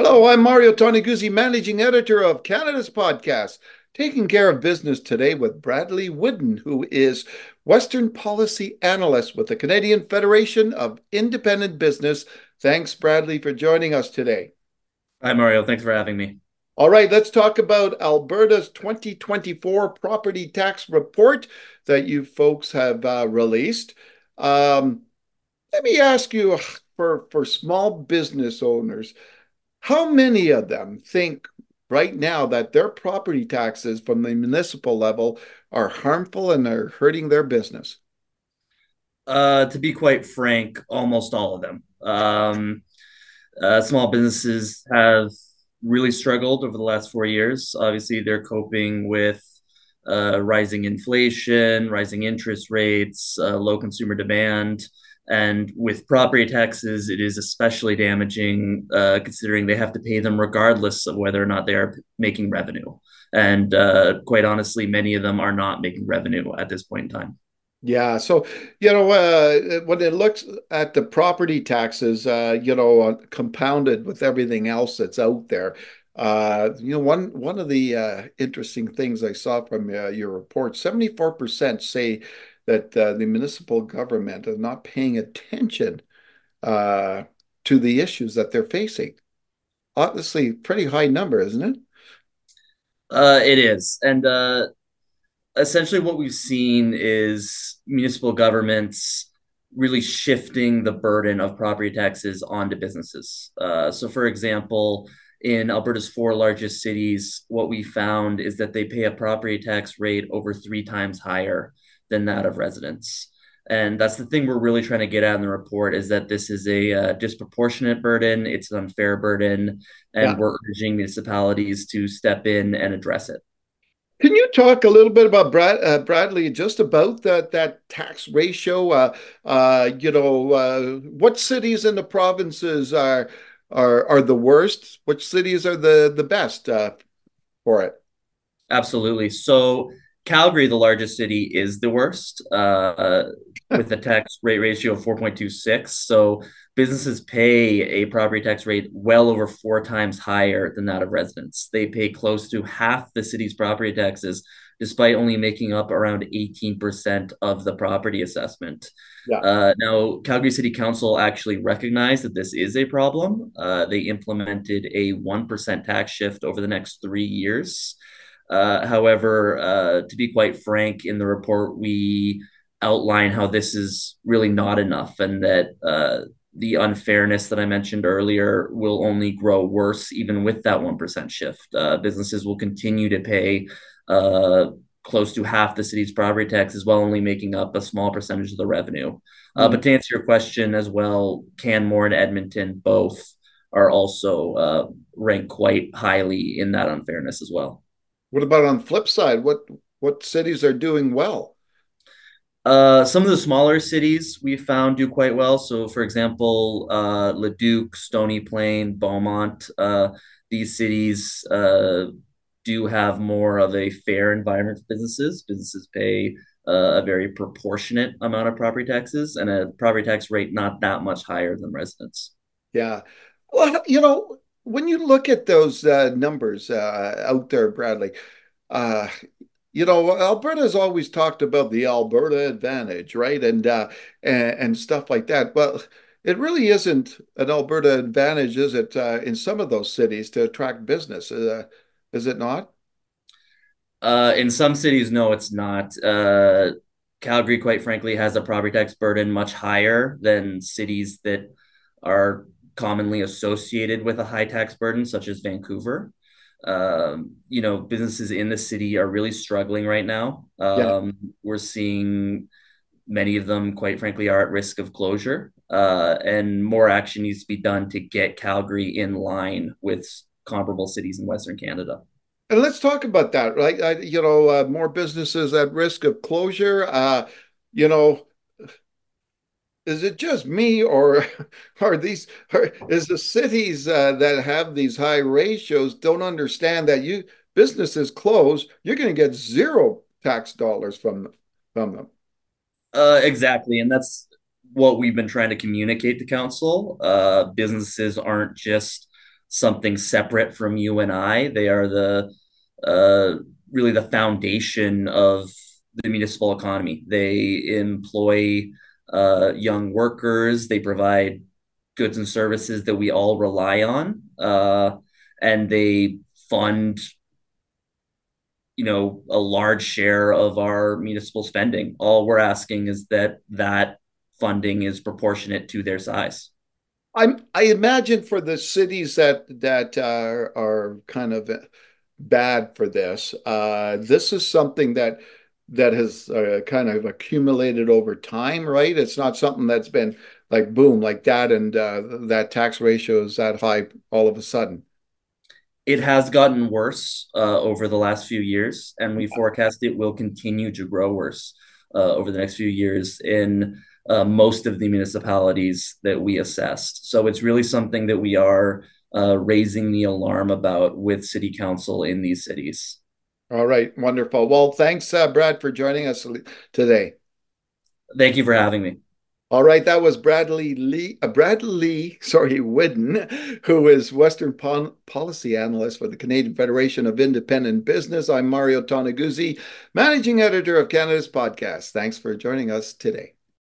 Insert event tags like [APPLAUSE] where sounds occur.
Hello, I'm Mario Toneguzzi, managing editor of Canada's podcast, taking care of business today with Bradlee Whidden, who is Western Policy Analyst with the Canadian Federation of Independent Business. Thanks, Bradlee, for joining us today. Hi, Mario. Thanks for having me. All right, let's talk about Alberta's 2024 property tax report that you folks have uh, released. Um, let me ask you for, for small business owners, how many of them think right now that their property taxes from the municipal level are harmful and are hurting their business? Uh, to be quite frank, almost all of them. Um, uh, small businesses have really struggled over the last four years. Obviously, they're coping with uh, rising inflation, rising interest rates, uh, low consumer demand. And with property taxes, it is especially damaging uh, considering they have to pay them regardless of whether or not they are making revenue. And uh, quite honestly, many of them are not making revenue at this point in time. Yeah. So, you know, uh, when it looks at the property taxes, uh, you know, uh, compounded with everything else that's out there, uh, you know, one one of the uh, interesting things I saw from uh, your report, 74% say that uh, the municipal government is not paying attention uh, to the issues that they're facing. Obviously, pretty high number, isn't it? Uh, it is, and uh, essentially, what we've seen is municipal governments really shifting the burden of property taxes onto businesses. Uh, so, for example, in Alberta's four largest cities, what we found is that they pay a property tax rate over three times higher than that of residents. And that's the thing we're really trying to get at in the report is that this is a uh, disproportionate burden, it's an unfair burden, and yeah. we're urging municipalities to step in and address it. Can you talk a little bit about Brad, uh, Bradlee, just about that that tax ratio? Uh, uh, you know, uh, what cities in the provinces are are are the worst? Which cities are the the best uh, for it? Absolutely. So Calgary, the largest city, is the worst uh, with a [LAUGHS] tax rate ratio of 4.26. So businesses pay a property tax rate well over four times higher than that of residents. They pay close to half the city's property taxes, despite only making up around 18% of the property assessment. Yeah. Uh, now, Calgary City Council actually recognized that this is a problem. Uh, they implemented a 1% tax shift over the next three years. Uh, however, uh, to be quite frank, in the report, we outline how this is really not enough and that uh, the unfairness that I mentioned earlier will only grow worse even with that 1% shift. Uh, businesses will continue to pay uh, close to half the city's property taxes while only making up a small percentage of the revenue. Mm-hmm. But to answer your question as well, Canmore and Edmonton both are also ranked quite highly in that unfairness as well. What about on the flip side? What what cities are doing well? Uh, some of the smaller cities we found do quite well. So, for example, uh, Leduc, Stony Plain, Beaumont, uh, these cities uh, do have more of a fair environment for businesses. Businesses pay uh, a very proportionate amount of property taxes and a property tax rate not that much higher than residents. Yeah. Well, you know, when you look at those uh, numbers uh, out there, Bradlee, uh, you know, Alberta's always talked about the Alberta advantage, right? And, uh, and, and stuff like that. Well, it really isn't an Alberta advantage, is it, uh, in some of those cities to attract business? Uh, is it not? in some cities, no, it's not. Calgary, quite frankly, has a property tax burden much higher than cities that are commonly associated with a high tax burden, such as Vancouver. Um, you know, businesses in the city are really struggling right now. Um, yeah. We're seeing many of them, quite frankly, are at risk of closure, uh, and more action needs to be done to get Calgary in line with comparable cities in Western Canada. And let's talk about that, right? I, you know, uh, more businesses at risk of closure. Uh, you know, is it just me or [LAUGHS] are these are, is the cities uh, that have these high ratios don't understand that you businesses close you're going to get zero tax dollars from from them uh, exactly and that's what we've been trying to communicate to council uh, businesses aren't just something separate from you and I. They are the uh, really the foundation of the municipal economy. They employ uh, young workers. They provide goods and services that we all rely on, uh, and they fund you know a large share of our municipal spending all we're asking is that that funding is proportionate to their size I'm, I imagine for the cities that that uh, are kind of bad for this, uh, this is something that that has uh, kind of accumulated over time, right? It's not something that's been like boom, like that, and uh, that tax ratio is that high all of a sudden. it has gotten worse uh, over the last few years, and we forecast it will continue to grow worse uh, over the next few years in uh, most of the municipalities that we assessed. So it's really something that we are uh, raising the alarm about with city council in these cities. All right, wonderful. Well, thanks, uh, Brad, for joining us today. Thank you for having me. All right, that was Bradley Lee, uh, Bradlee, sorry, Whidden, who is Western Pol Policy Analyst for the Canadian Federation of Independent Business. I'm Mario Toneguzzi, Managing Editor of Canada's Podcast. Thanks for joining us today.